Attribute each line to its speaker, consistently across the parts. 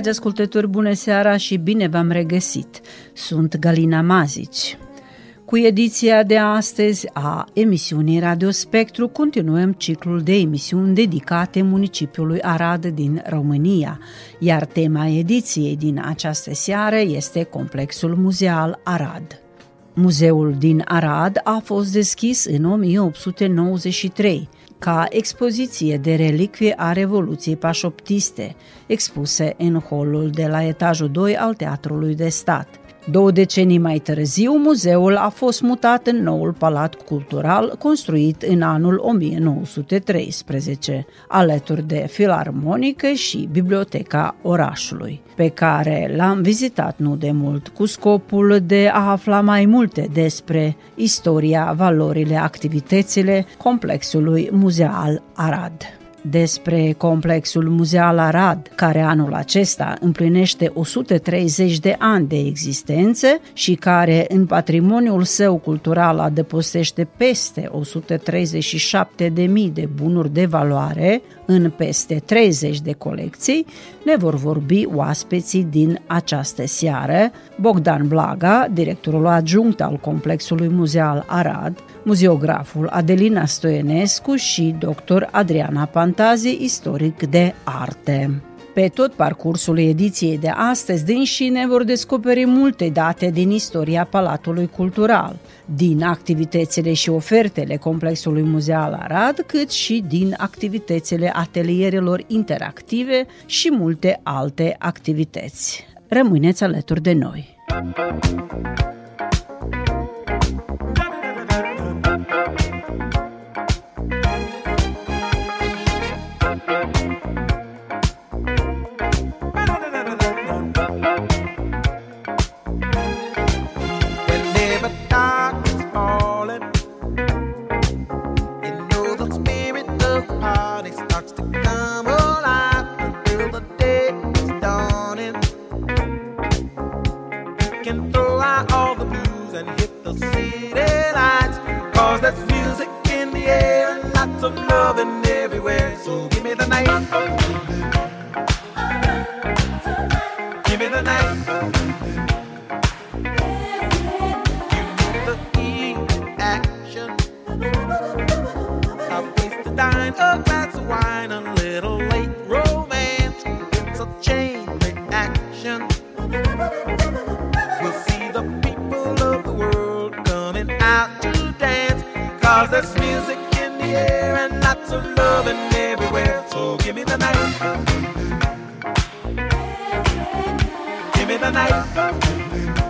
Speaker 1: Dragi ascultători, bună seara și bine v-am regăsit! Sunt Galina Mazici. Cu ediția de astăzi a emisiunii Radio Spectru continuăm ciclul de emisiuni dedicate municipiului Arad din România, iar tema ediției din această seară este Complexul Muzeal Arad. Muzeul din Arad a fost deschis în 1893 ca expoziție de relicvie a Revoluției Pașoptiste, expuse în holul de la etajul 2 al Teatrului de Stat. Două decenii mai târziu, muzeul a fost mutat în noul palat cultural construit în anul 1913, alături de filarmonică și biblioteca orașului, pe care l-am vizitat nu de mult cu scopul de a afla mai multe despre istoria, valorile, activitățile complexului muzeal Arad despre complexul muzeal Arad, care anul acesta împlinește 130 de ani de existență și care în patrimoniul său cultural adăpostește peste 137.000 de bunuri de valoare în peste 30 de colecții, ne vor vorbi oaspeții din această seară, Bogdan Blaga, directorul adjunct al complexului muzeal Arad, muzeograful Adelina Stoienescu și dr. Adriana Pantazi, istoric de arte. Pe tot parcursul ediției de astăzi, din șine vor descoperi multe date din istoria Palatului Cultural, din activitățile și ofertele Complexului Muzeal Arad, cât și din activitățile atelierelor interactive și multe alte activități. Rămâneți alături de noi!
Speaker 2: There's music in the air and lots of loving everywhere. So give me the night. Give me the night.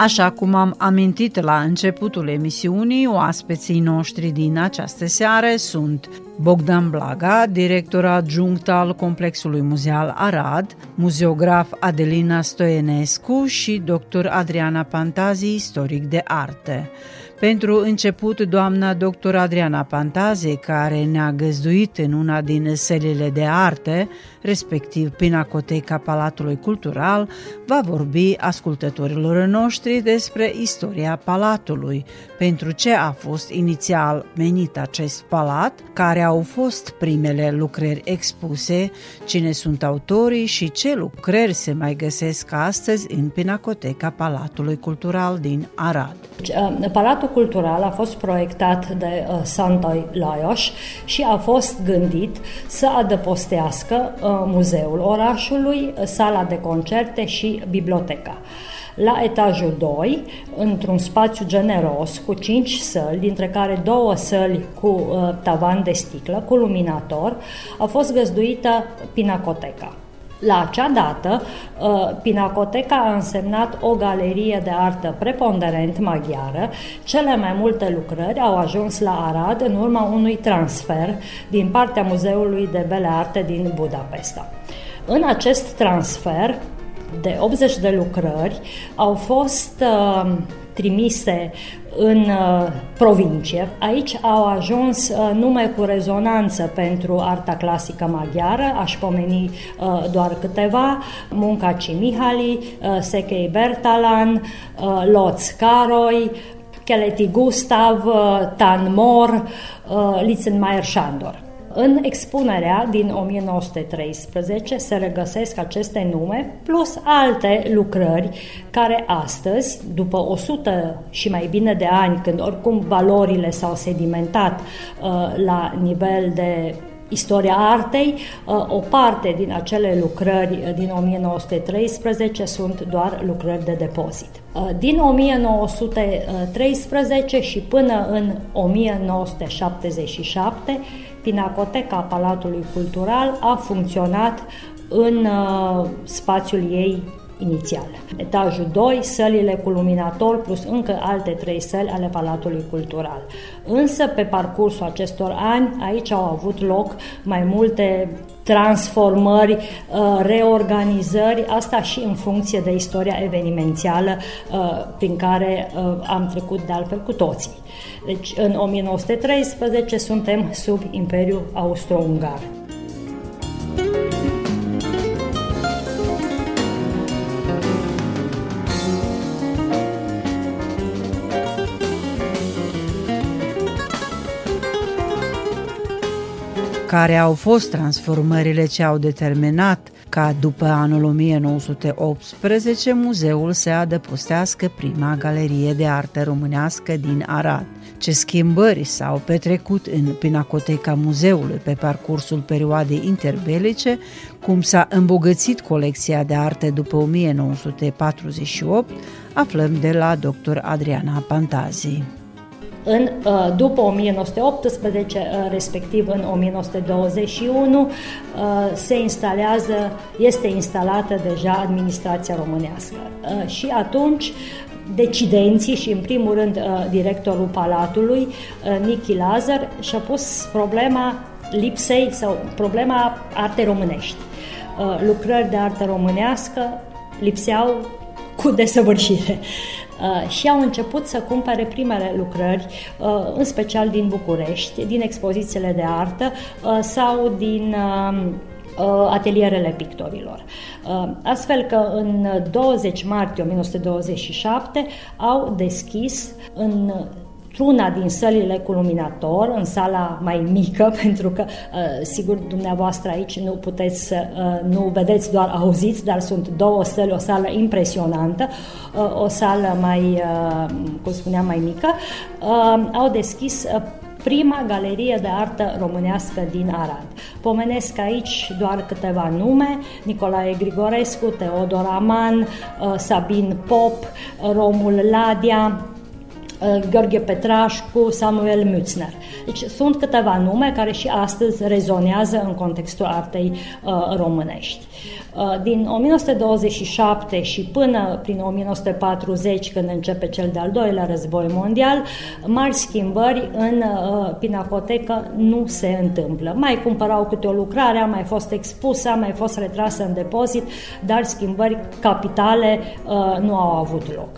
Speaker 1: Așa cum am amintit la începutul emisiunii, oaspeții noștri din această seară sunt Bogdan Blaga, director adjunct al Complexului Muzeal Arad, muzeograf Adelina Stoenescu și dr. Adriana Pantazi, istoric de arte. Pentru început, doamna dr. Adriana Pantaze, care ne-a găzduit în una din selele de arte, respectiv Pinacoteca Palatului Cultural, va vorbi ascultătorilor noștri despre istoria Palatului, pentru ce a fost inițial menit acest palat, care au fost primele lucrări expuse, cine sunt autorii și ce lucrări se mai găsesc astăzi în Pinacoteca Palatului Cultural din Arad.
Speaker 3: Palatul Cultural a fost proiectat de uh, Santoi Lajos și a fost gândit să adăpostească uh, muzeul orașului, sala de concerte și biblioteca. La etajul 2, într-un spațiu generos cu 5 săli, dintre care două săli cu uh, tavan de sticlă, cu luminator, a fost găzduită Pinacoteca. La acea dată, Pinacoteca a însemnat o galerie de artă preponderent maghiară. Cele mai multe lucrări au ajuns la Arad în urma unui transfer din partea Muzeului de Bele Arte din Budapesta. În acest transfer, de 80 de lucrări au fost uh, trimise în uh, provincie. Aici au ajuns uh, nume cu rezonanță pentru arta clasică maghiară, aș pomeni uh, doar câteva, Munca Mihali, uh, Sekei Bertalan, uh, Loț Caroi, Keleti Gustav, uh, Tan Mor, uh, Litzenmeier Shandor. În expunerea din 1913 se regăsesc aceste nume, plus alte lucrări care astăzi, după 100 și mai bine de ani, când oricum valorile s-au sedimentat uh, la nivel de istoria artei, uh, o parte din acele lucrări din 1913 sunt doar lucrări de depozit. Uh, din 1913 și până în 1977, Pinacoteca Palatului Cultural a funcționat în uh, spațiul ei inițial. Etajul 2, sălile cu luminator plus încă alte trei săli ale Palatului Cultural. Însă, pe parcursul acestor ani, aici au avut loc mai multe transformări, uh, reorganizări, asta și în funcție de istoria evenimențială uh, prin care uh, am trecut de altfel cu toții. Deci în 1913 suntem sub Imperiul Austro-Ungar.
Speaker 1: Care au fost transformările ce au determinat ca după anul 1918 muzeul să adăpostească prima galerie de artă românească din Arad. Ce schimbări s-au petrecut în Pinacoteca Muzeului pe parcursul perioadei interbelice, cum s-a îmbogățit colecția de arte după 1948, aflăm de la dr. Adriana Pantazi
Speaker 3: în, uh, după 1918, uh, respectiv în 1921, uh, se instalează, este instalată deja administrația românească. Și atunci decidenții și, în primul rând, directorul Palatului, Nichi Lazar, și-a pus problema lipsei sau problema artei românești. Lucrări de artă românească lipseau cu desăvârșire. Uh, și au început să cumpere primele lucrări, uh, în special din București, din expozițiile de artă uh, sau din atelierele pictorilor. Astfel că în 20 martie 1927 au deschis în una din sălile cu luminator, în sala mai mică, pentru că, uh, sigur, dumneavoastră aici nu puteți să, uh, nu vedeți, doar auziți, dar sunt două săli, o sală impresionantă, uh, o sală mai, cum spuneam, mai mică, au deschis prima galerie de artă românească din Arad. Pomenesc aici doar câteva nume, Nicolae Grigorescu, Teodor Aman, Sabin Pop, Romul Ladia, Uh, Gheorghe Petrașcu, Samuel Mützner. Deci sunt câteva nume care și astăzi rezonează în contextul artei uh, românești. Uh, din 1927 și până prin 1940, când începe cel de-al doilea război mondial, mari schimbări în pinacotecă nu se întâmplă. Mai cumpărau câte o lucrare, a mai fost expusă, a mai fost retrasă în depozit, dar schimbări capitale nu au avut loc.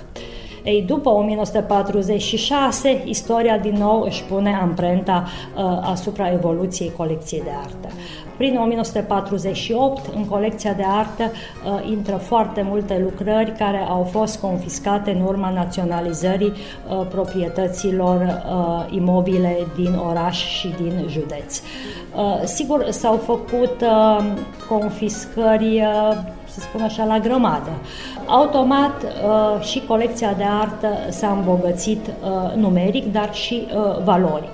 Speaker 3: Ei, după 1946, istoria din nou își pune amprenta uh, asupra evoluției colecției de artă. Prin 1948, în colecția de artă uh, intră foarte multe lucrări care au fost confiscate în urma naționalizării uh, proprietăților uh, imobile din oraș și din județ. Uh, sigur, s-au făcut uh, confiscări uh, să spun așa, la grămadă. Automat uh, și colecția de artă s-a îmbogățit uh, numeric, dar și uh, valoric.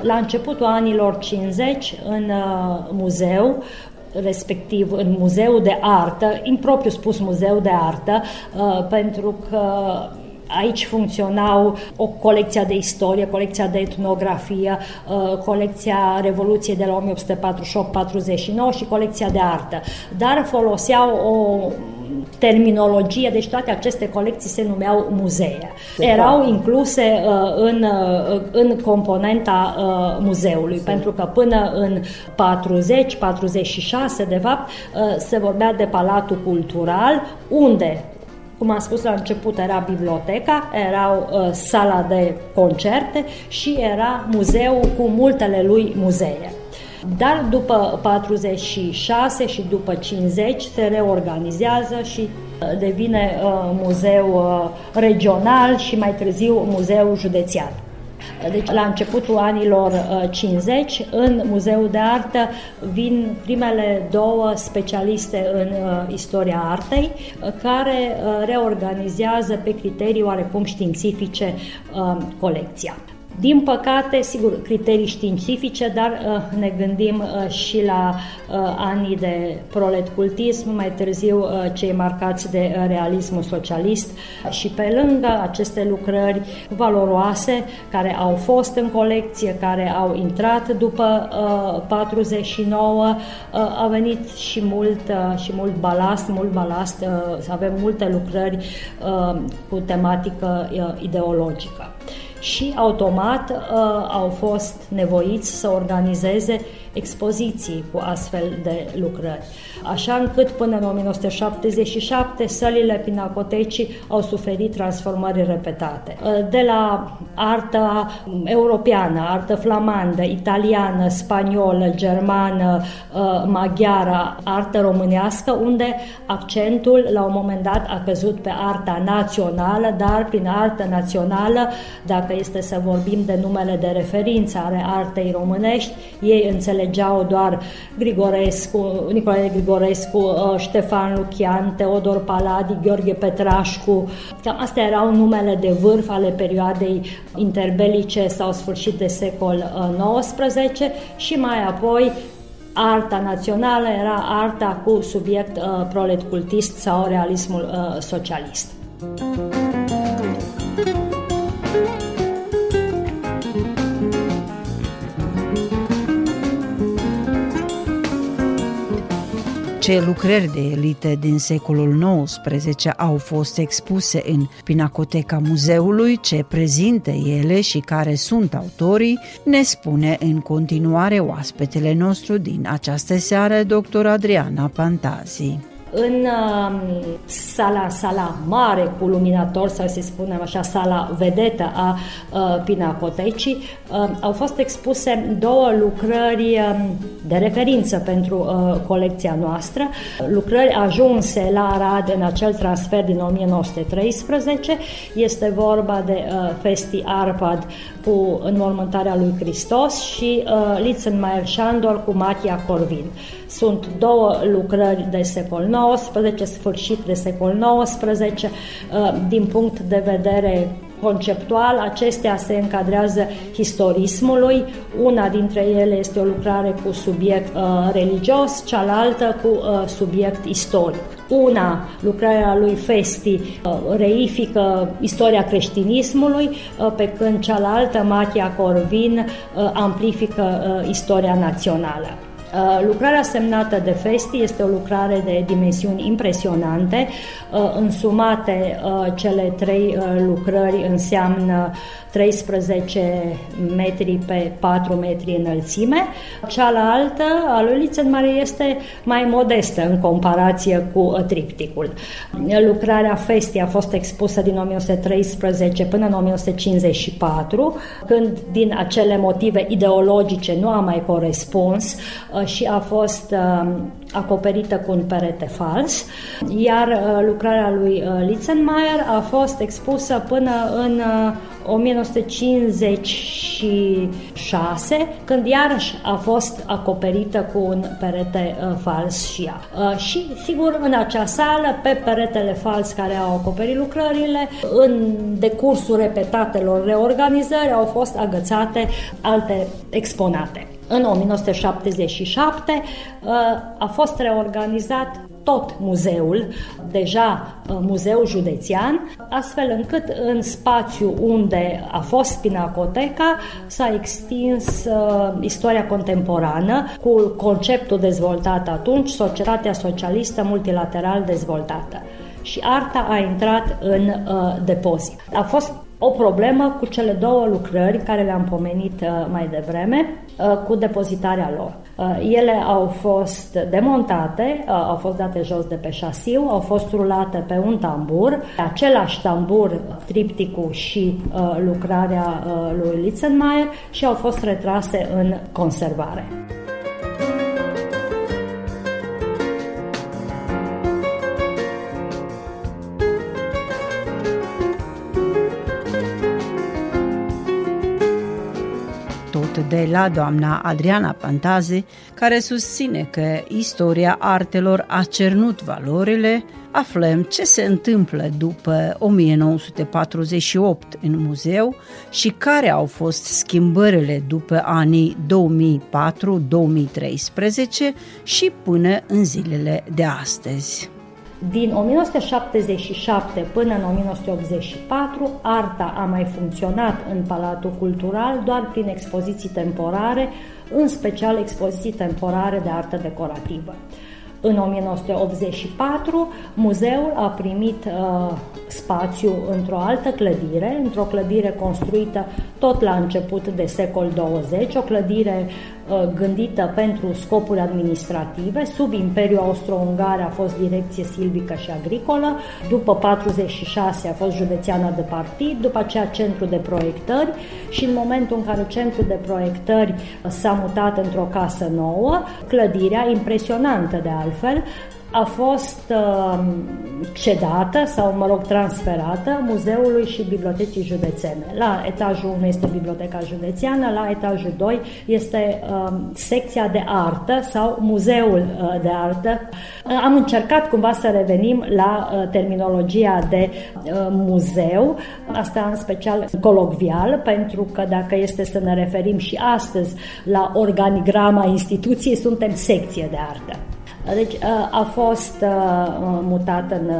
Speaker 3: La începutul anilor 50, în muzeu, respectiv în muzeu de artă, impropriu spus muzeu de artă, pentru că Aici funcționau o colecție de istorie, colecția de etnografie, uh, colecția Revoluției de la 1848-49 și colecția de artă. Dar foloseau o terminologie, deci toate aceste colecții se numeau muzee. Erau incluse uh, în, uh, în componenta uh, muzeului, pentru că până în 40-46, de fapt, uh, se vorbea de Palatul Cultural, unde cum am spus la început, era biblioteca, era uh, sala de concerte și era muzeu cu multele lui muzee. Dar după 46 și după 50 se reorganizează și uh, devine uh, muzeu uh, regional și mai târziu muzeu județean. Deci, la începutul anilor 50, uh, în Muzeul de Artă vin primele două specialiste în uh, istoria artei, uh, care reorganizează pe criterii oarecum științifice colecția. Din păcate, sigur, criterii științifice, dar uh, ne gândim uh, și la uh, anii de proletcultism, mai târziu uh, cei marcați de uh, realismul socialist. Și pe lângă aceste lucrări valoroase care au fost în colecție, care au intrat după uh, 49, uh, a venit și mult, uh, și mult balast, mult balast, uh, avem multe lucrări uh, cu tematică uh, ideologică și automat uh, au fost nevoiți să organizeze expoziții cu astfel de lucrări. Așa încât până în 1977 sălile Pinacotecii au suferit transformări repetate. Uh, de la arta europeană, artă flamandă, italiană, spaniolă, germană, uh, maghiară, artă românească, unde accentul la un moment dat a căzut pe arta națională, dar prin artă națională, dacă este să vorbim de numele de referință ale artei românești, ei înțelegeau doar Grigorescu, Nicolae Grigorescu, uh, Ștefan Lucian, Teodor Paladi, Gheorghe Petrașcu. Cam astea erau numele de vârf ale perioadei interbelice sau sfârșit de secol XIX uh, și mai apoi arta națională era arta cu subiect uh, prolet cultist sau realismul uh, socialist.
Speaker 1: Ce lucrări de elite din secolul XIX au fost expuse în Pinacoteca Muzeului, ce prezintă ele și care sunt autorii, ne spune în continuare oaspetele nostru din această seară, dr. Adriana Pantazi.
Speaker 3: În uh, sala, sala mare cu luminator, sau să spunem așa, sala vedetă a uh, Pinacotecii, uh, au fost expuse două lucrări uh, de referință pentru uh, colecția noastră, lucrări ajunse la Arad în acel transfer din 1913. Este vorba de uh, Festi Arpad cu înmormântarea lui Hristos și uh, Litzenmeier Shandor cu Matia Corvin. Sunt două lucrări de secol XIX, sfârșit de secol XIX, uh, din punct de vedere conceptual, acestea se încadrează historismului. Una dintre ele este o lucrare cu subiect uh, religios, cealaltă cu uh, subiect istoric. Una, lucrarea lui Festi, uh, reifică istoria creștinismului, uh, pe când cealaltă, Matia Corvin, uh, amplifică uh, istoria națională. Uh, lucrarea semnată de Festi este o lucrare de dimensiuni impresionante. Uh, însumate, uh, cele trei lucrări înseamnă 13 metri pe 4 metri înălțime. Cealaltă, a lui Lițenmare, este mai modestă în comparație cu tripticul. Lucrarea Festi a fost expusă din 1913 până în 1954, când din acele motive ideologice nu a mai corespuns și a fost acoperită cu un perete fals, iar uh, lucrarea lui uh, Litzenmeier a fost expusă până în 1956, uh, când iarăși a fost acoperită cu un perete fals și ea. Și, sigur, în acea sală, pe peretele fals care au acoperit lucrările, în decursul repetatelor reorganizări au fost agățate alte exponate. În 1977 uh, a fost reorganizat tot muzeul, deja uh, muzeu județean, astfel încât în spațiu unde a fost Pinacoteca s-a extins uh, istoria contemporană cu conceptul dezvoltat atunci, societatea socialistă multilateral dezvoltată. Și arta a intrat în uh, depozit. A fost o problemă cu cele două lucrări care le-am pomenit uh, mai devreme, uh, cu depozitarea lor. Uh, ele au fost demontate, au fost date jos de pe șasiu, au fost rulate pe un tambur, același tambur, tripticul și lucrarea lui Litzenmeier și au fost retrase în conservare.
Speaker 1: De la doamna Adriana Pantaze, care susține că istoria artelor a cernut valorile, aflăm ce se întâmplă după 1948 în muzeu și care au fost schimbările după anii 2004-2013 și până în zilele de astăzi.
Speaker 3: Din 1977 până în 1984, arta a mai funcționat în Palatul Cultural doar prin expoziții temporare, în special expoziții temporare de artă decorativă. În 1984, muzeul a primit uh, spațiu într-o altă clădire, într-o clădire construită tot la început de secol 20, o clădire uh, gândită pentru scopuri administrative. Sub Imperiul Austro-Ungar a fost direcție silvică și agricolă, după 46 a fost județeană de partid, după aceea centru de proiectări și în momentul în care centru de proiectări s-a mutat într-o casă nouă, clădirea, impresionantă de altfel, a fost uh, cedată sau, mă rog, transferată Muzeului și Bibliotecii Județene. La etajul 1 este Biblioteca Județeană, la etajul 2 este uh, secția de artă sau Muzeul uh, de artă. Uh, am încercat cumva să revenim la uh, terminologia de uh, muzeu, asta în special colocvial, pentru că dacă este să ne referim și astăzi la organigrama instituției, suntem secție de artă. Deci a fost mutat în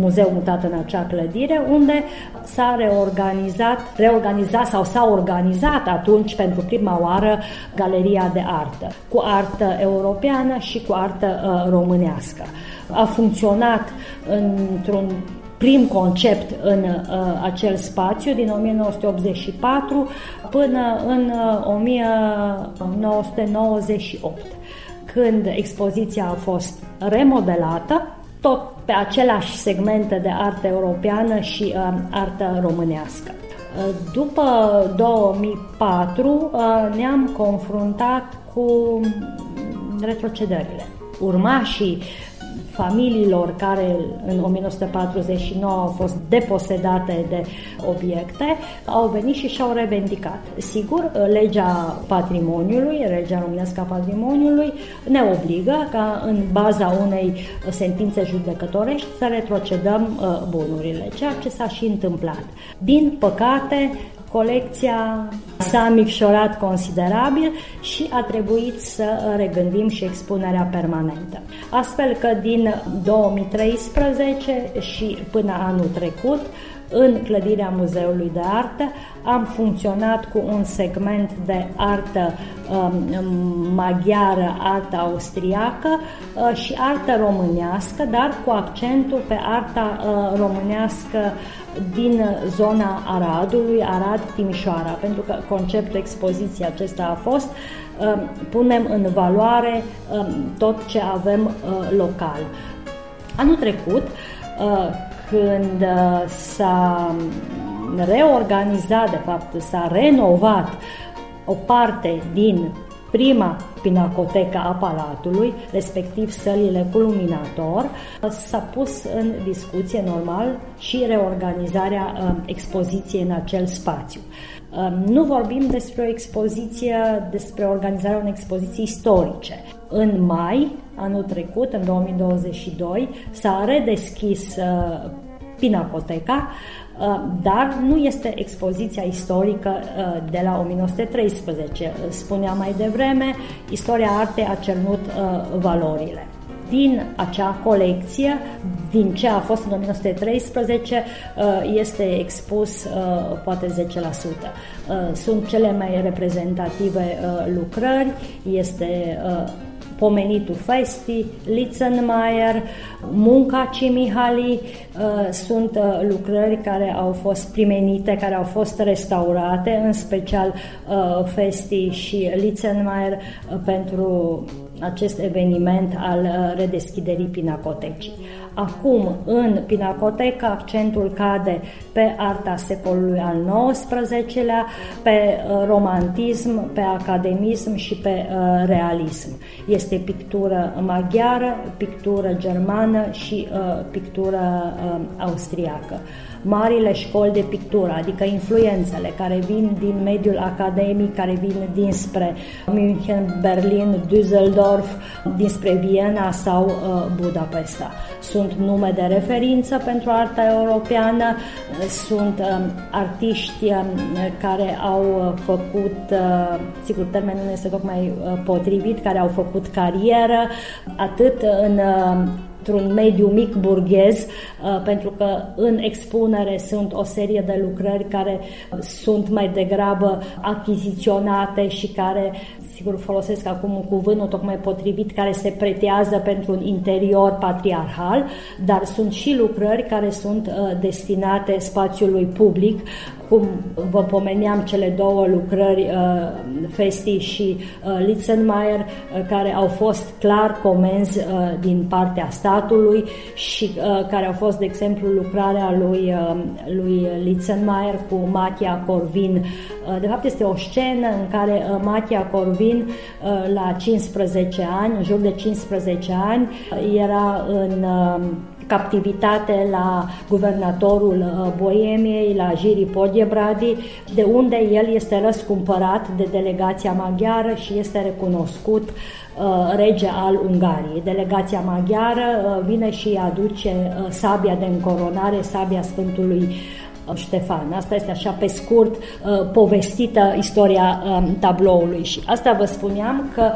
Speaker 3: muzeu mutat în acea clădire unde s-a reorganizat, reorganizat sau s-a organizat atunci pentru prima oară galeria de artă, cu artă europeană și cu artă românească. A funcționat într-un prim concept în uh, acel spațiu din 1984 până în uh, 1998 când expoziția a fost remodelată tot pe aceleași segmente de artă europeană și uh, artă românească. Uh, după 2004 uh, ne-am confruntat cu retrocedările. Urmașii familiilor care în 1949 au fost deposedate de obiecte, au venit și și-au revendicat. Sigur, legea patrimoniului, legea românească a patrimoniului, ne obligă ca în baza unei sentințe judecătorești să retrocedăm uh, bunurile, ceea ce s-a și întâmplat. Din păcate, Colecția s-a micșorat considerabil și a trebuit să regândim și expunerea permanentă. Astfel că din 2013 și până anul trecut, în clădirea Muzeului de Artă am funcționat cu un segment de artă um, maghiară, artă austriacă uh, și artă românească, dar cu accentul pe arta uh, românească din zona Aradului, Arad-Timișoara, pentru că conceptul expoziției acesta a fost uh, punem în valoare uh, tot ce avem uh, local. Anul trecut, uh, când uh, s-a reorganizat, de fapt s-a renovat o parte din prima pinacoteca a Palatului, respectiv sălile cu luminator, s-a pus în discuție normal și reorganizarea uh, expoziției în acel spațiu. Uh, nu vorbim despre o expoziție, despre organizarea unei expoziții istorice. În mai, anul trecut, în 2022, s-a redeschis uh, Pinacoteca, Uh, dar nu este expoziția istorică uh, de la 1913. Spuneam mai devreme, istoria artei a cernut uh, valorile din acea colecție, din ce a fost în 1913, este expus poate 10%. Sunt cele mai reprezentative lucrări, este pomenitul Festi, Litzenmeier, Munca Cimihali, uh, sunt uh, lucrări care au fost primenite, care au fost restaurate, în special uh, Festi și Litzenmeier pentru acest eveniment al redeschiderii pinacotecii. Acum, în Pinacoteca, accentul cade pe arta secolului al XIX-lea, pe uh, romantism, pe academism și pe uh, realism. Este pictură maghiară, pictură germană și uh, pictură austriacă marile școli de pictură, adică influențele care vin din mediul academic, care vin dinspre München, Berlin, Düsseldorf, dinspre Viena sau uh, Budapesta. Sunt nume de referință pentru arta europeană, sunt um, artiști um, care au uh, făcut, uh, sigur termenul nu este tocmai uh, potrivit, care au făcut carieră atât în într-un mediu mic burghez, uh, pentru că în expunere sunt o serie de lucrări care sunt mai degrabă achiziționate și care sigur folosesc acum un cuvânt nu tocmai potrivit, care se pretează pentru un interior patriarhal, dar sunt și lucrări care sunt uh, destinate spațiului public, cum vă pomeneam cele două lucrări, uh, Festi și uh, Litzenmeier, uh, care au fost clar comenzi uh, din partea statului și uh, care au fost, de exemplu, lucrarea lui, uh, lui Litzenmeier cu Matia Corvin. Uh, de fapt, este o scenă în care uh, Matia Corvin, uh, la 15 ani, în jur de 15 ani, uh, era în uh, captivitate la guvernatorul uh, Boemiei, la Jiri Podiebradi, de unde el este răscumpărat de delegația maghiară și este recunoscut uh, rege al Ungariei. Delegația maghiară uh, vine și aduce sabia de încoronare, sabia Sfântului Ștefan. Asta este așa pe scurt povestită istoria um, tabloului și asta vă spuneam că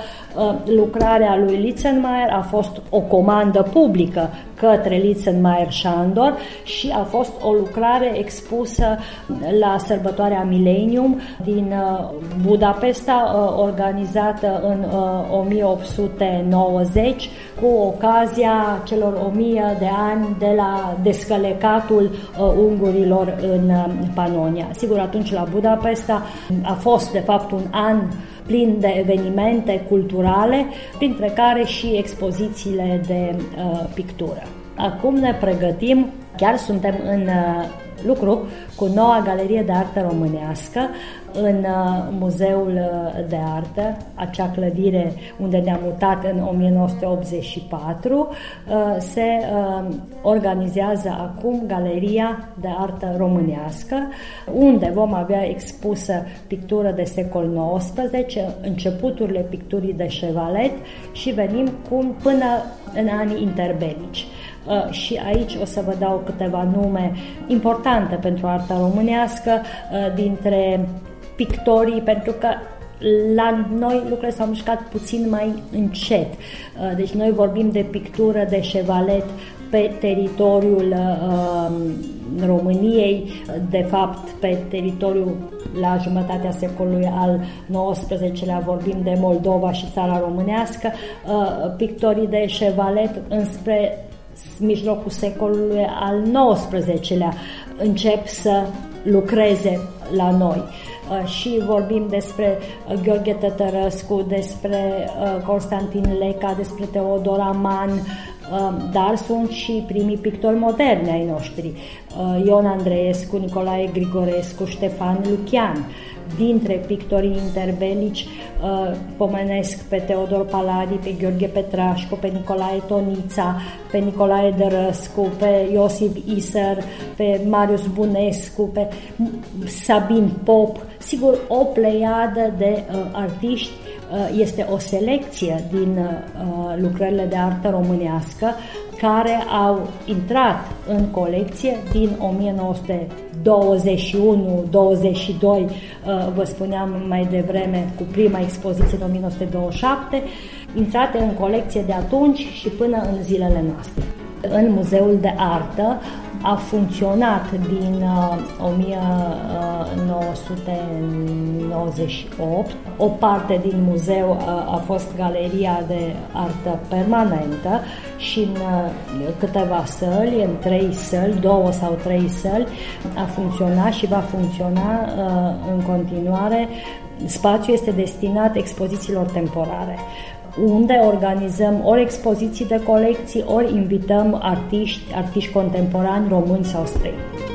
Speaker 3: lucrarea lui Litzenmeier a fost o comandă publică către Litzenmeier Shandor și a fost o lucrare expusă la sărbătoarea Millennium din uh, Budapesta, uh, organizată în 1890 uh, cu ocazia celor 1000 de ani de la descălecatul ungurilor în Panonia. Sigur, atunci la Budapesta a fost de fapt un an plin de evenimente culturale, printre care și expozițiile de uh, pictură. acum ne pregătim, chiar suntem în uh, lucru cu noua galerie de artă românească în uh, Muzeul uh, de Artă, acea clădire unde ne-am mutat în 1984, se organizează acum Galeria de Artă Românească, unde vom avea expusă pictură de secol XIX, începuturile picturii de Chevalet și venim cum până în anii interbelici. Uh, și aici o să vă dau câteva nume importante pentru arta românească uh, dintre pictorii, pentru că la noi lucrurile s-au mișcat puțin mai încet. Uh, deci noi vorbim de pictură de șevalet pe teritoriul uh, României, de fapt pe teritoriul la jumătatea secolului al XIX-lea vorbim de Moldova și țara românească, uh, pictorii de șevalet înspre mijlocul secolului al XIX-lea încep să lucreze la noi. Uh, și vorbim despre uh, Gheorghe Tătărăscu, despre uh, Constantin Leca, despre Teodor Aman, dar sunt și primii pictori moderni ai noștri, Ion Andreescu, Nicolae Grigorescu, Ștefan Lucian dintre pictorii interbelici uh, pomenesc pe Teodor Paladi, pe Gheorghe Petrașcu, pe Nicolae Tonița, pe Nicolae Dărăscu, pe Iosif Iser, pe Marius Bunescu, pe Sabin Pop, sigur o pleiadă de uh, artiști uh, este o selecție din uh, lucrările de artă românească care au intrat în colecție din 1921, 22, uh, vă spuneam mai devreme, cu prima expoziție în 1927, intrate în colecție de atunci și până în zilele noastre. În Muzeul de Artă a funcționat din uh, 1998. O parte din muzeu uh, a fost galeria de artă permanentă și în uh, câteva săli, în trei săli, două sau trei săli, a funcționat și va funcționa uh, în continuare. Spațiul este destinat expozițiilor temporare unde organizăm ori expoziții de colecții, ori invităm artiști, artiști contemporani români sau străini.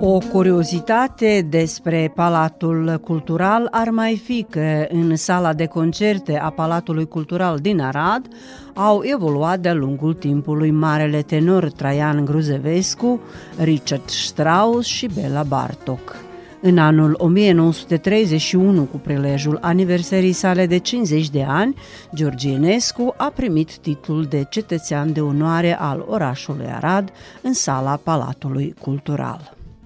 Speaker 1: O curiozitate despre Palatul Cultural ar mai fi că în sala de concerte a Palatului Cultural din Arad au evoluat de-a lungul timpului marele tenor Traian Gruzevescu, Richard Strauss și Bela Bartok. În anul 1931, cu prilejul aniversării sale de 50 de ani, George Enescu a primit titlul de cetățean de onoare al orașului Arad în sala Palatului Cultural.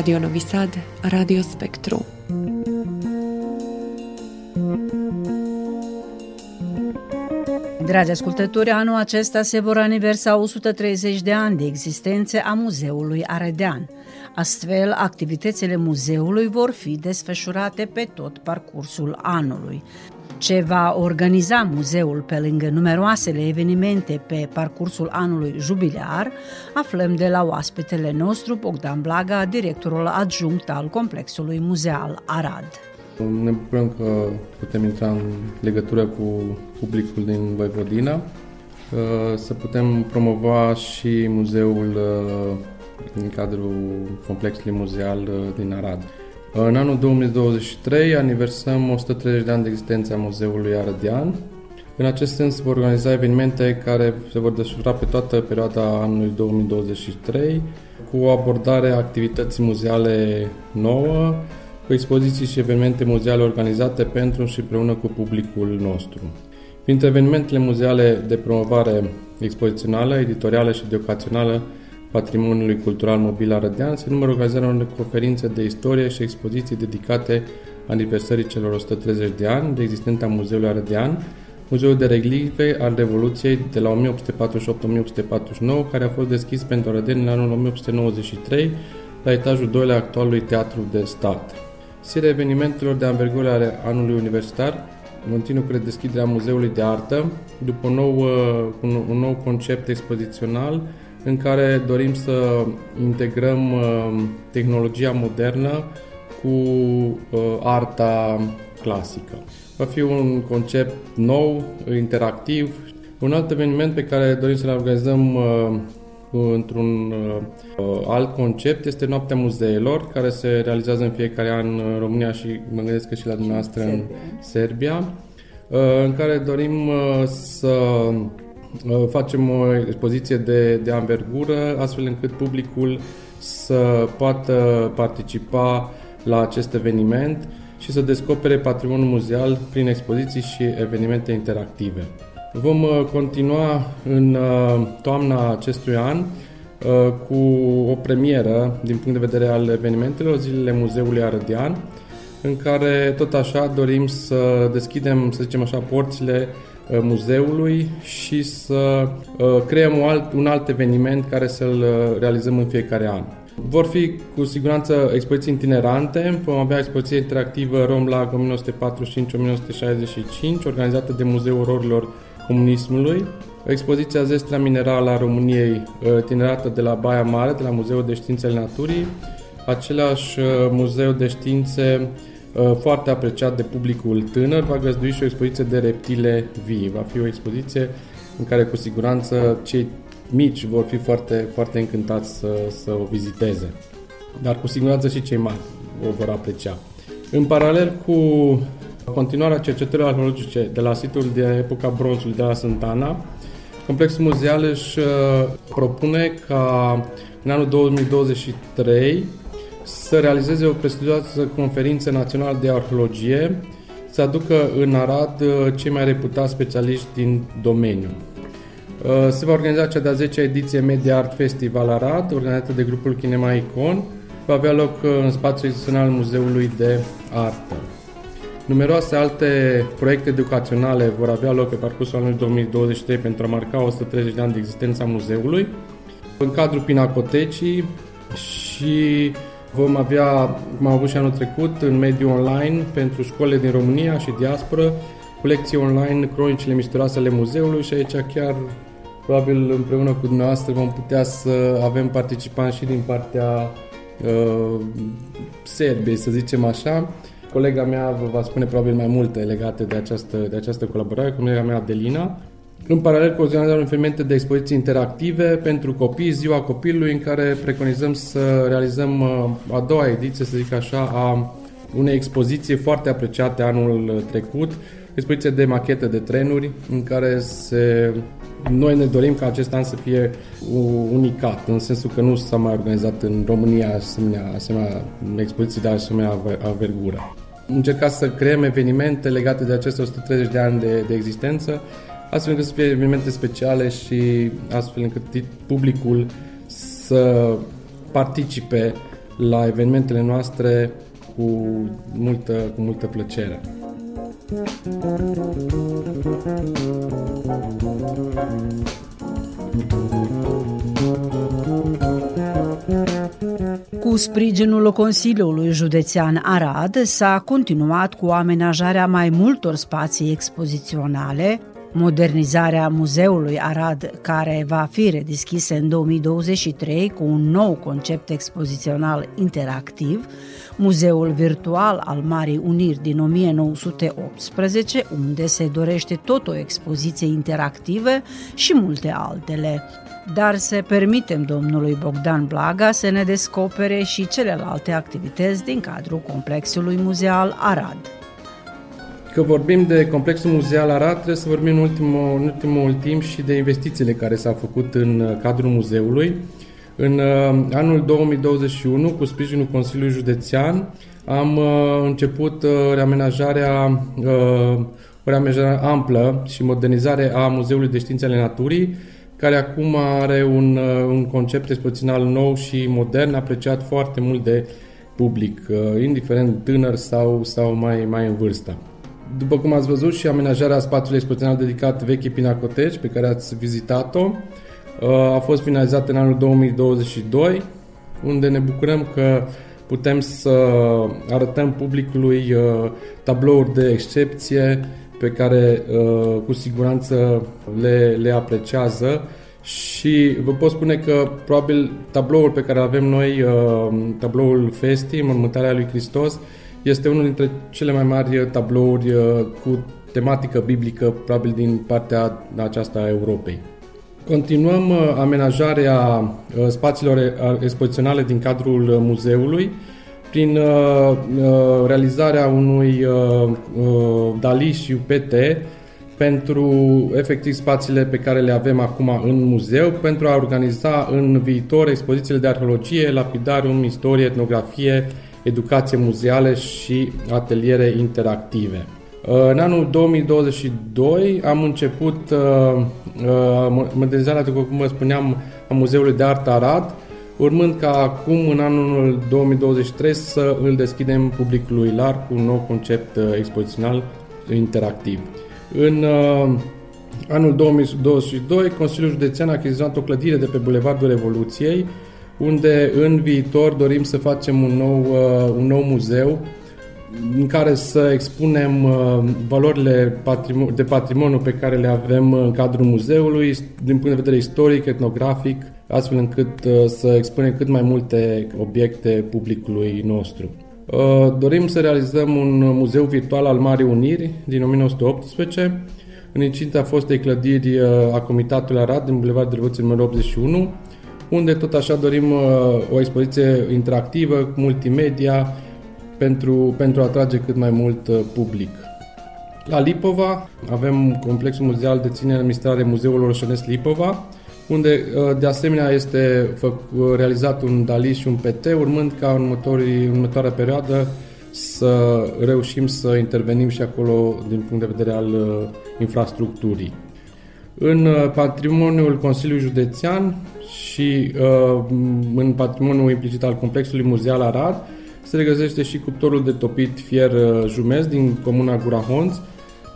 Speaker 4: Radio Novi Sad, Radio Spektru.
Speaker 1: Dragi ascultători, anul acesta se vor aniversa 130 de ani de existențe a Muzeului Ardean. Astfel, activitățile muzeului vor fi desfășurate pe tot parcursul anului. Ce va organiza muzeul pe lângă numeroasele evenimente pe parcursul anului jubilear, aflăm de la oaspetele nostru Bogdan Blaga, directorul adjunct al complexului muzeal Arad.
Speaker 5: Ne bucurăm că putem intra în legătură cu publicul din Voivodina, uh, să putem promova și muzeul uh, în cadrul complexului muzeal uh, din Arad. În anul 2023 aniversăm 130 de ani de existență a Muzeului Arădean. În acest sens vor organiza evenimente care se vor desfășura pe toată perioada anului 2023 cu o abordare a activității muzeale nouă, cu expoziții și evenimente muzeale organizate pentru și împreună cu publicul nostru. Printre evenimentele muzeale de promovare expozițională, editorială și educațională patrimoniului cultural mobil arădean se numără organizarea unor conferințe de istorie și expoziții dedicate aniversării celor 130 de ani de existența Muzeului Arădean, Muzeul de Reglive al Revoluției de la 1848-1849, care a fost deschis pentru arădeni în anul 1893 la etajul 2 al actualului Teatru de Stat. Seria evenimentelor de anvergură ale anului universitar continuă cu redeschiderea Muzeului de Artă, după un nou, un, un nou concept expozițional în care dorim să integrăm uh, tehnologia modernă cu uh, arta clasică. Va fi un concept nou, interactiv. Un alt eveniment pe care dorim să-l organizăm uh, într-un alt concept este Noaptea Muzeelor, care se realizează în fiecare an în România și mă gândesc că și la dumneavoastră în Serbia, în care dorim să facem o expoziție de, de anvergură, astfel încât publicul să poată participa la acest eveniment și să descopere patrimoniul muzeal prin expoziții și evenimente interactive. Vom continua în toamna acestui an cu o premieră din punct de vedere al evenimentelor, zilele Muzeului Arădean, în care tot așa dorim să deschidem, să zicem așa, porțile muzeului și să creăm un alt, un alt eveniment care să-l realizăm în fiecare an. Vor fi cu siguranță expoziții itinerante, vom avea expoziție interactivă Romlag 1945-1965, organizată de Muzeul Ororilor Comunismului, expoziția Zestrea Minerală a României, tinerată de la Baia Mare, de la Muzeul de Științele Naturii, același muzeu de științe foarte apreciat de publicul tânăr, va găzdui și o expoziție de reptile vii. Va fi o expoziție în care cu siguranță cei mici vor fi foarte, foarte încântați să, să o viziteze. Dar cu siguranță și cei mari o vor aprecia. În paralel cu continuarea cercetărilor arheologice de la situl de epoca bronzului de la Santana, Complexul muzeal își propune ca în anul 2023 să realizeze o prestigioasă conferință națională de arheologie, să aducă în Arad cei mai reputați specialiști din domeniu. Se va organiza cea de-a 10-a ediție Media Art Festival Arad, organizată de grupul Kinema Icon, va avea loc în spațiul instituțional Muzeului de Artă. Numeroase alte proiecte educaționale vor avea loc pe parcursul anului 2023 pentru a marca 130 de ani de existența muzeului. În cadrul Pinacotecii și vom avea, cum am avut și anul trecut, în mediul online pentru școlile din România și diaspora, cu lecții online, cronicile misterioase ale muzeului și aici chiar probabil împreună cu dumneavoastră vom putea să avem participanți și din partea uh, Serbiei, să zicem așa. Colega mea vă va spune probabil mai multe legate de această, de această colaborare, colega mea Adelina. În paralel cu organizarea evenimente de expoziții interactive pentru copii, Ziua Copilului, în care preconizăm să realizăm uh, a doua ediție, să zic așa, a unei expoziții foarte apreciate anul trecut, expoziție de machete de trenuri, în care se noi ne dorim ca acest an să fie unicat, în sensul că nu s-a mai organizat în România asemenea, asemenea expoziții de asemenea avergură. Încercat să creăm evenimente legate de aceste 130 de ani de, de existență, astfel încât să fie evenimente speciale și astfel încât publicul să participe la evenimentele noastre cu multă, cu multă plăcere.
Speaker 1: Cu sprijinul Consiliului Județean Arad s-a continuat cu amenajarea mai multor spații expoziționale, modernizarea Muzeului Arad, care va fi redeschis în 2023 cu un nou concept expozițional interactiv, Muzeul Virtual al Marii Uniri din 1918, unde se dorește tot o expoziție interactivă și multe altele. Dar să permitem domnului Bogdan Blaga să ne descopere și celelalte activități din cadrul complexului muzeal Arad.
Speaker 5: Că vorbim de complexul muzeal Arad, trebuie să vorbim în ultimul, în ultimul timp și de investițiile care s-au făcut în cadrul muzeului. În uh, anul 2021, cu sprijinul Consiliului Județean, am uh, început uh, reamenajarea, o reamenajare amplă și modernizare a Muzeului de Științe ale Naturii, care acum are un, un concept expozițional nou și modern, apreciat foarte mult de public, indiferent tânăr sau, sau mai, mai în vârstă. După cum ați văzut și amenajarea spațiului expozițional dedicat vechi Pinacoteci, pe care ați vizitat-o, a fost finalizat în anul 2022, unde ne bucurăm că putem să arătăm publicului uh, tablouri de excepție pe care uh, cu siguranță le, le apreciază. Și vă pot spune că probabil tabloul pe care avem noi, uh, tabloul Festi, Mormântarea lui Hristos, este unul dintre cele mai mari tablouri cu tematică biblică, probabil din partea aceasta a Europei. Continuăm uh, amenajarea uh, spațiilor uh, expoziționale din cadrul muzeului prin realizarea unui DALI și UPT pentru efectiv spațiile pe care le avem acum în muzeu, pentru a organiza în viitor expozițiile de arheologie, lapidarium, istorie, etnografie, educație muzeală și ateliere interactive. În anul 2022 am început uh, uh, modernizarea, după cum vă spuneam, a Muzeului de Artă Arad, urmând ca acum, în anul 2023, să îl deschidem publicului larg cu un nou concept uh, expozițional interactiv. În anul 2022, Consiliul Județean a achiziționat o clădire de pe Bulevardul Revoluției, unde în viitor dorim să facem un nou, un nou muzeu în care să expunem uh, valorile de patrimoniu pe care le avem în cadrul muzeului, din punct de vedere istoric, etnografic, astfel încât uh, să expunem cât mai multe obiecte publicului nostru. Uh, dorim să realizăm un muzeu virtual al Marii Uniri din 1918, în incinta fostei clădiri a Comitatului Arad, din Bulevard de Revoluție numărul 81, unde tot așa dorim o expoziție interactivă, multimedia, pentru, pentru a atrage cât mai mult uh, public. La Lipova avem complexul muzeal de ținere administrare Muzeul Orășănesc Lipova, unde uh, de asemenea este realizat un DALI și un PT, urmând ca în, următorii, în următoarea perioadă să reușim să intervenim și acolo din punct de vedere al uh, infrastructurii. În uh, patrimoniul Consiliului Județean și în patrimoniul implicit al complexului muzeal Arad se regăsește și cuptorul de topit fier jumez din comuna Gurahonț,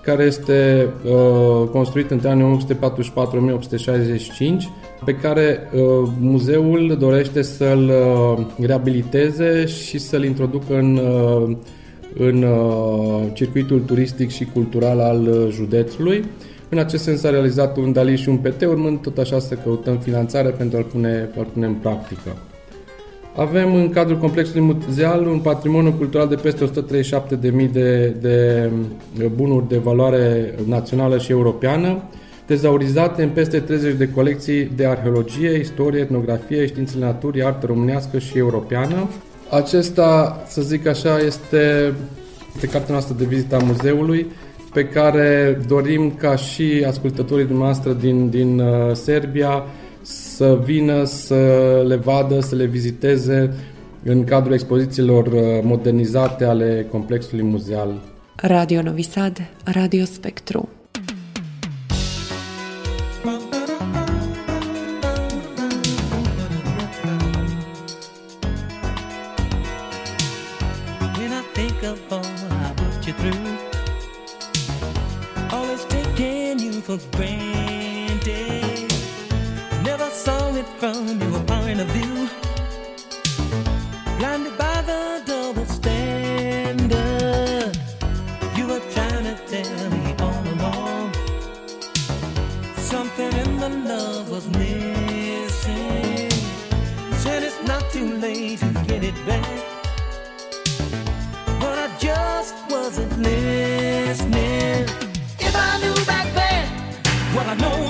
Speaker 5: care este uh, construit între anii 1844-1865, pe care uh, muzeul dorește să-l uh, reabiliteze și să-l introducă în, uh, în uh, circuitul turistic și cultural al uh, județului. În acest sens a realizat un DALI și un PT, urmând tot așa să căutăm finanțare pentru a-l pune, a pune în practică. Avem în cadrul complexului muzeal un patrimoniu cultural de peste 137.000 de, de bunuri de valoare națională și europeană, tezaurizate în peste 30 de colecții de arheologie, istorie, etnografie, științele naturii, artă românească și europeană. Acesta, să zic așa, este de cartea noastră de vizită a muzeului, pe care dorim ca și ascultătorii dumneavoastră din, din uh, Serbia să vină, să le vadă, să le viziteze în cadrul expozițiilor uh, modernizate ale complexului muzeal.
Speaker 4: Radio Novi Sad, Radio Spectru. Listening. If I knew back then what I know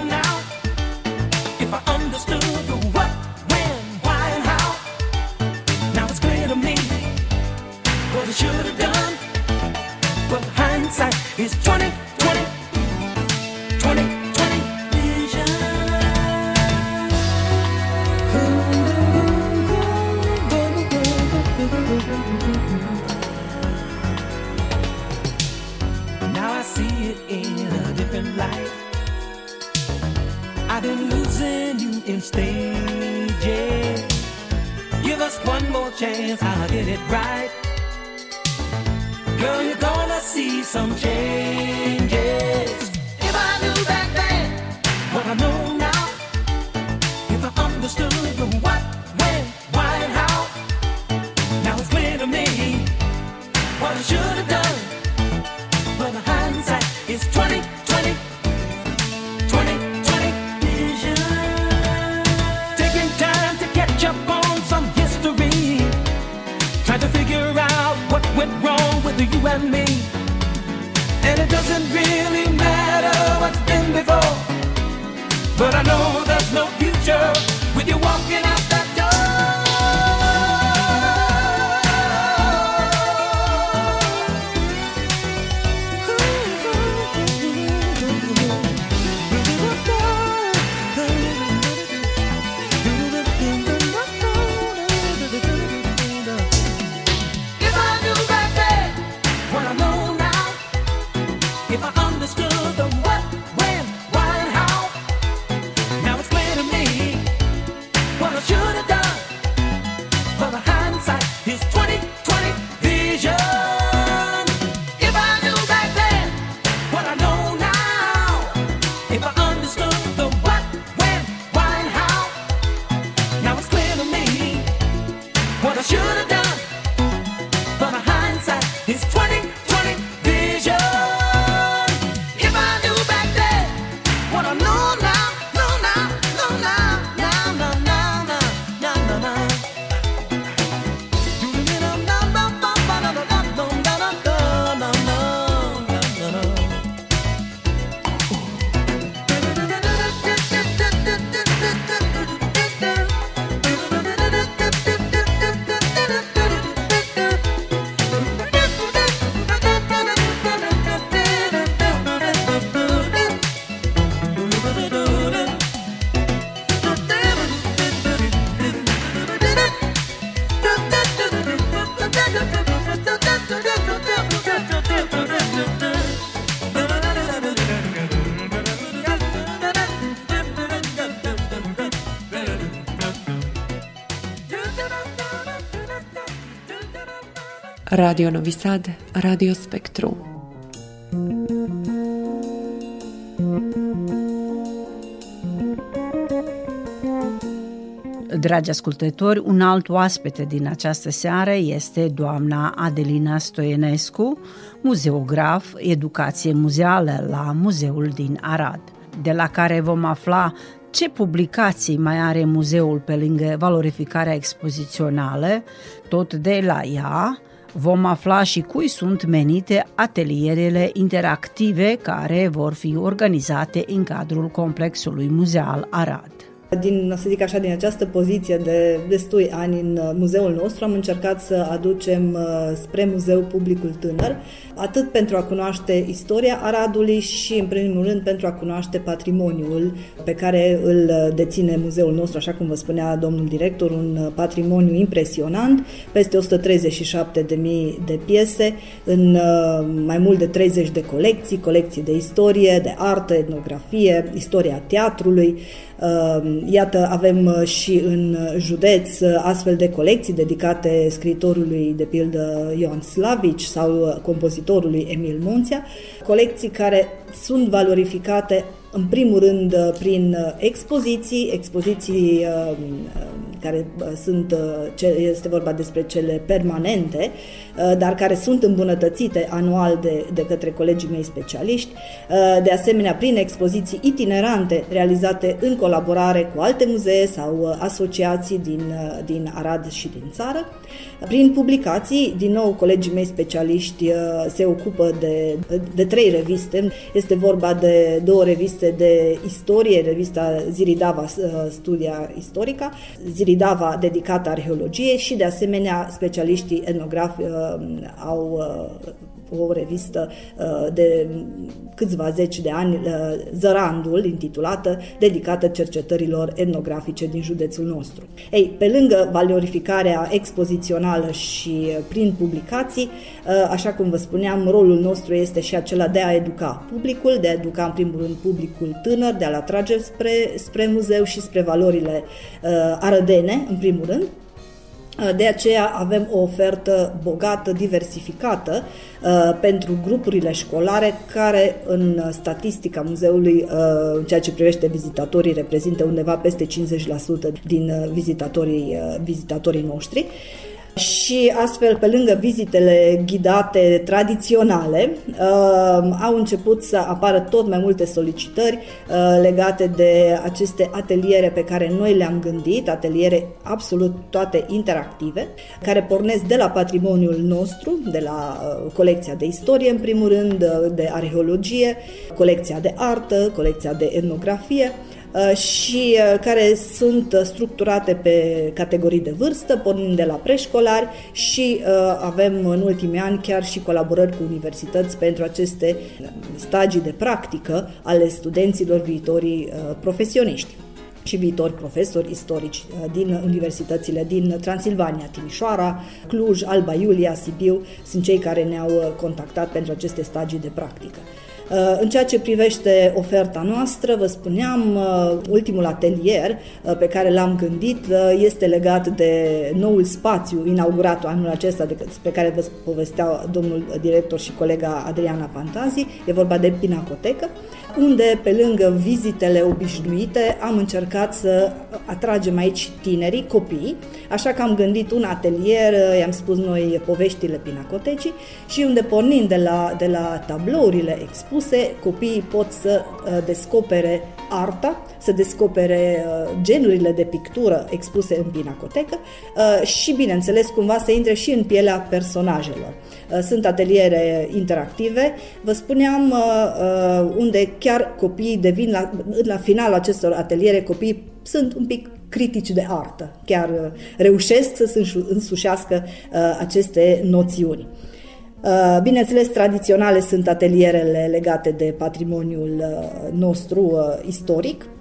Speaker 6: Radio Novi Sad, Radio Spectru.
Speaker 1: Dragi ascultători, un alt oaspete din această seară este doamna Adelina Stoienescu, muzeograf, educație muzeală la Muzeul din Arad, de la care vom afla ce publicații mai are muzeul pe lângă valorificarea expozițională, tot de la ea, Vom afla și cui sunt menite atelierele interactive care vor fi organizate în cadrul complexului muzeal Arad.
Speaker 7: Din, să zic așa, din această poziție de destui ani în uh, muzeul nostru am încercat să aducem uh, spre muzeu publicul tânăr, atât pentru a cunoaște istoria Aradului și, în primul rând, pentru a cunoaște patrimoniul pe care îl uh, deține muzeul nostru, așa cum vă spunea domnul director, un patrimoniu impresionant, peste 137.000 de piese, în mai mult de 30 de colecții, colecții de istorie, de artă, etnografie, istoria teatrului, Ehm, iată, avem uh, și în județ uh, astfel de colecții dedicate scriitorului, de pildă, Ioan Slavici sau uh, compozitorului Emil Munția, colecții care sunt valorificate în primul rând prin expoziții, expoziții care sunt, este vorba despre cele permanente, dar care sunt îmbunătățite anual de, de către colegii mei specialiști, de asemenea prin expoziții itinerante realizate în colaborare cu alte muzee sau asociații din, din Arad și din țară, prin publicații, din nou colegii mei specialiști se ocupă de, de trei reviste, este vorba de două reviste de istorie, revista Ziridava Studia Istorica, Ziridava Ridava dedicată arheologiei și de asemenea specialiștii etnografi uh, au uh, o revistă uh, de câțiva zeci de ani, uh, Zărandul, intitulată, dedicată cercetărilor etnografice din județul nostru. Ei, pe lângă valorificarea expozițională și uh, prin publicații, uh, așa cum vă spuneam, rolul nostru este și acela de a educa publicul, de a educa în primul rând publicul tânăr, de a-l atrage spre, spre muzeu și spre valorile arădene, în primul rând, de aceea avem o ofertă bogată, diversificată uh, pentru grupurile școlare care în statistica muzeului, uh, în ceea ce privește vizitatorii, reprezintă undeva peste 50% din uh, vizitatorii, uh, vizitatorii noștri. Și astfel, pe lângă vizitele ghidate tradiționale, uh, au început să apară tot mai multe solicitări uh, legate de aceste ateliere pe care noi le-am gândit, ateliere absolut toate interactive, care pornesc de la patrimoniul nostru, de la uh, colecția de istorie, în primul rând, de arheologie, colecția de artă, colecția de etnografie, Uh, și uh, care sunt uh, structurate pe categorii de vârstă, pornind de la preșcolari și avem în ultimii ani chiar și colaborări cu universități pentru aceste stagii de practică ale studenților viitorii profesioniști și viitori profesori istorici din universitățile din Transilvania, Timișoara, Cluj, Alba Iulia, Sibiu, sunt cei care ne-au contactat pentru aceste stagii de practică. Uh, în ceea ce privește oferta noastră, vă spuneam, uh, ultimul atelier uh, pe care l-am gândit este legat de noul spațiu inaugurat anul acesta, pe care vă povestea domnul director și colega Adriana Pantazi. E vorba de Pinacotecă unde, pe lângă vizitele obișnuite, am încercat să atragem aici tinerii, copii, așa că am gândit un atelier, i-am spus noi poveștile pinacotecii și unde, pornind de la, de la tablourile expuse, copiii pot să uh, descopere arta, să descopere uh, genurile de pictură expuse în pinacotecă uh, și, bineînțeles, cumva să intre și în pielea personajelor. Uh, sunt ateliere interactive, vă spuneam, unde chiar copiii devin, la, la finalul acestor ateliere, copiii sunt un pic critici de artă, chiar reușesc să se însușească aceste noțiuni. Bineînțeles, tradiționale sunt atelierele legate de patrimoniul nostru istoric, Uh,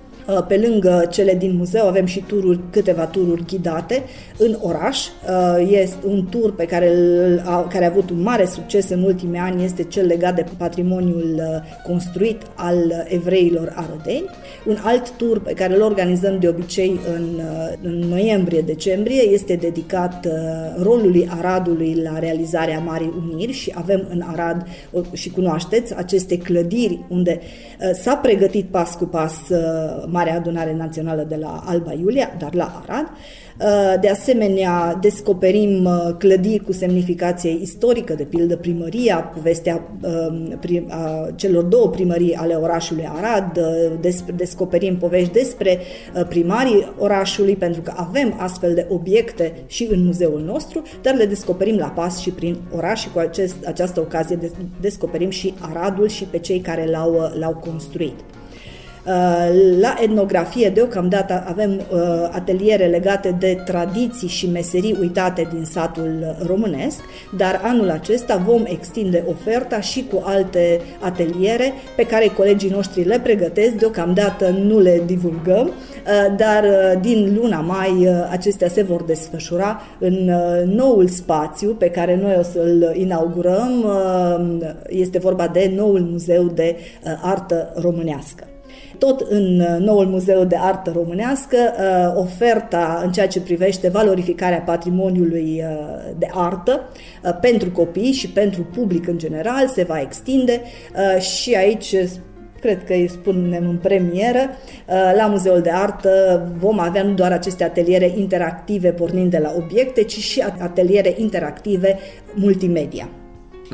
Speaker 7: Pe lângă cele din muzeu avem și tururi, câteva tururi ghidate în oraș. Uh, Este un tur pe care, îl- a, care a avut un mare succes în ultimii ani, este cel legat de patrimoniul uh, construit al evreilor arădeni. Un alt tur pe care îl organizăm de obicei în, uh, în noiembrie-decembrie este dedicat uh, rolului Aradului la realizarea Marii Uniri și avem în Arad uh, și cunoașteți aceste clădiri unde uh, s-a pregătit pas cu pas uh, Marea Adunare Națională de la Alba Iulia, dar la Arad. Uh, De asemenea, descoperim uh, clădiri cu semnificație istorică, de pildă primăria, povestea um, prim- a celor două primării ale orașului Arad, uh, des- descoperim povești despre uh, primarii orașului, pentru că avem astfel de obiecte și în muzeul nostru, dar le descoperim la pas și prin oraș și cu acest, această ocazie des- descoperim și Aradul și pe cei care l-au, uh, l-au construit. Uh, La etnografie, deocamdată, avem uh, ateliere legate de tradiții și meserii uitate din satul românesc, dar anul acesta vom extinde oferta și cu alte ateliere pe care colegii noștri le pregătesc. Deocamdată nu le divulgăm, uh, dar uh, din luna mai uh, acestea se vor desfășura în uh, noul spațiu pe care noi o să-l inaugurăm. Uh, Este vorba de noul muzeu de uh, artă românească. Tot în uh, noul Muzeu de Artă Românească, uh, oferta în ceea ce privește valorificarea patrimoniului uh, de artă uh, pentru copii și pentru public în general se va extinde uh, și aici cred că îi spunem în premieră, uh, la Muzeul de Artă vom avea nu doar aceste ateliere interactive pornind de la obiecte, ci și ateliere interactive multimedia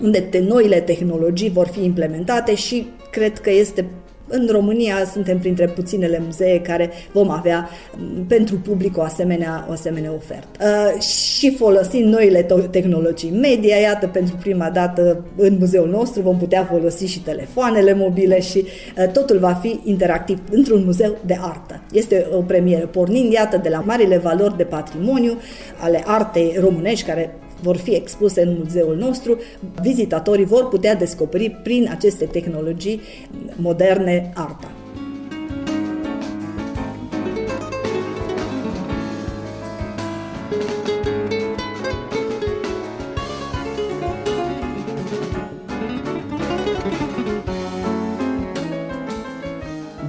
Speaker 7: unde te, noile tehnologii vor fi implementate și cred că este în România suntem printre puținele muzee care vom avea m, pentru public o asemenea, o asemenea ofertă. Uh, și folosind noile to- tehnologii media, iată, pentru prima dată în muzeul nostru vom putea folosi și telefoanele mobile și uh, totul va fi interactiv într-un muzeu de artă. Este o premieră pornind, iată, de la marile valori de patrimoniu ale artei românești care vor fi expuse în muzeul nostru, vizitatorii vor putea descoperi prin aceste tehnologii moderne arta.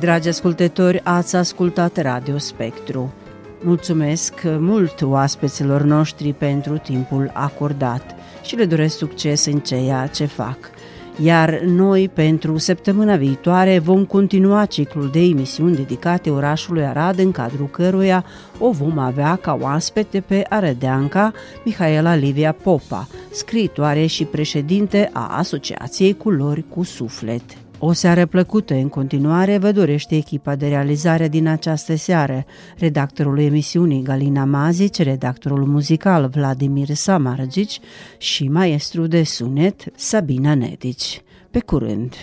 Speaker 1: Dragi ascultători, ați ascultat Radio Spectru. Mulțumesc mult oaspeților noștri pentru timpul acordat și le doresc succes în ceea ce fac. Iar noi, pentru săptămâna viitoare, vom continua ciclul de emisiuni dedicate orașului Arad, în cadrul căruia o vom avea ca oaspete pe arădeanca Mihaela Livia Popa, scriitoare și președinte a Asociației Culori cu Suflet. O seară plăcută în continuare vă dorește echipa de realizare din această seară, redactorul emisiunii Galina Mazici, redactorul muzical Vladimir Samargici și maestru de sunet Sabina Nedici. Pe curând!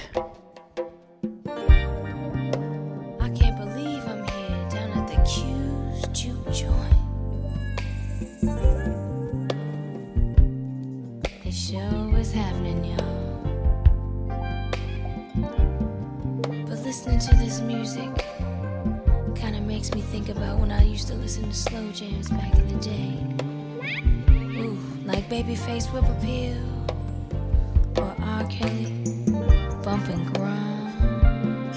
Speaker 8: Makes me think about when I used to listen to slow jams back in the day. Ooh, like Babyface Whip Appeal or R. Kelly Bump and Grind.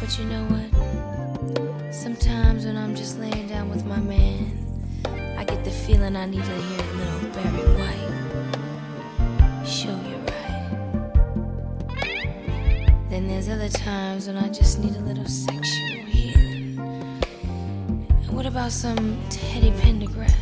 Speaker 8: But you know what? Sometimes when I'm just laying down with my man, I get the feeling I need to hear a little Barry White. Times when I just need a little sexual healing. And what about some Teddy Pendergrass?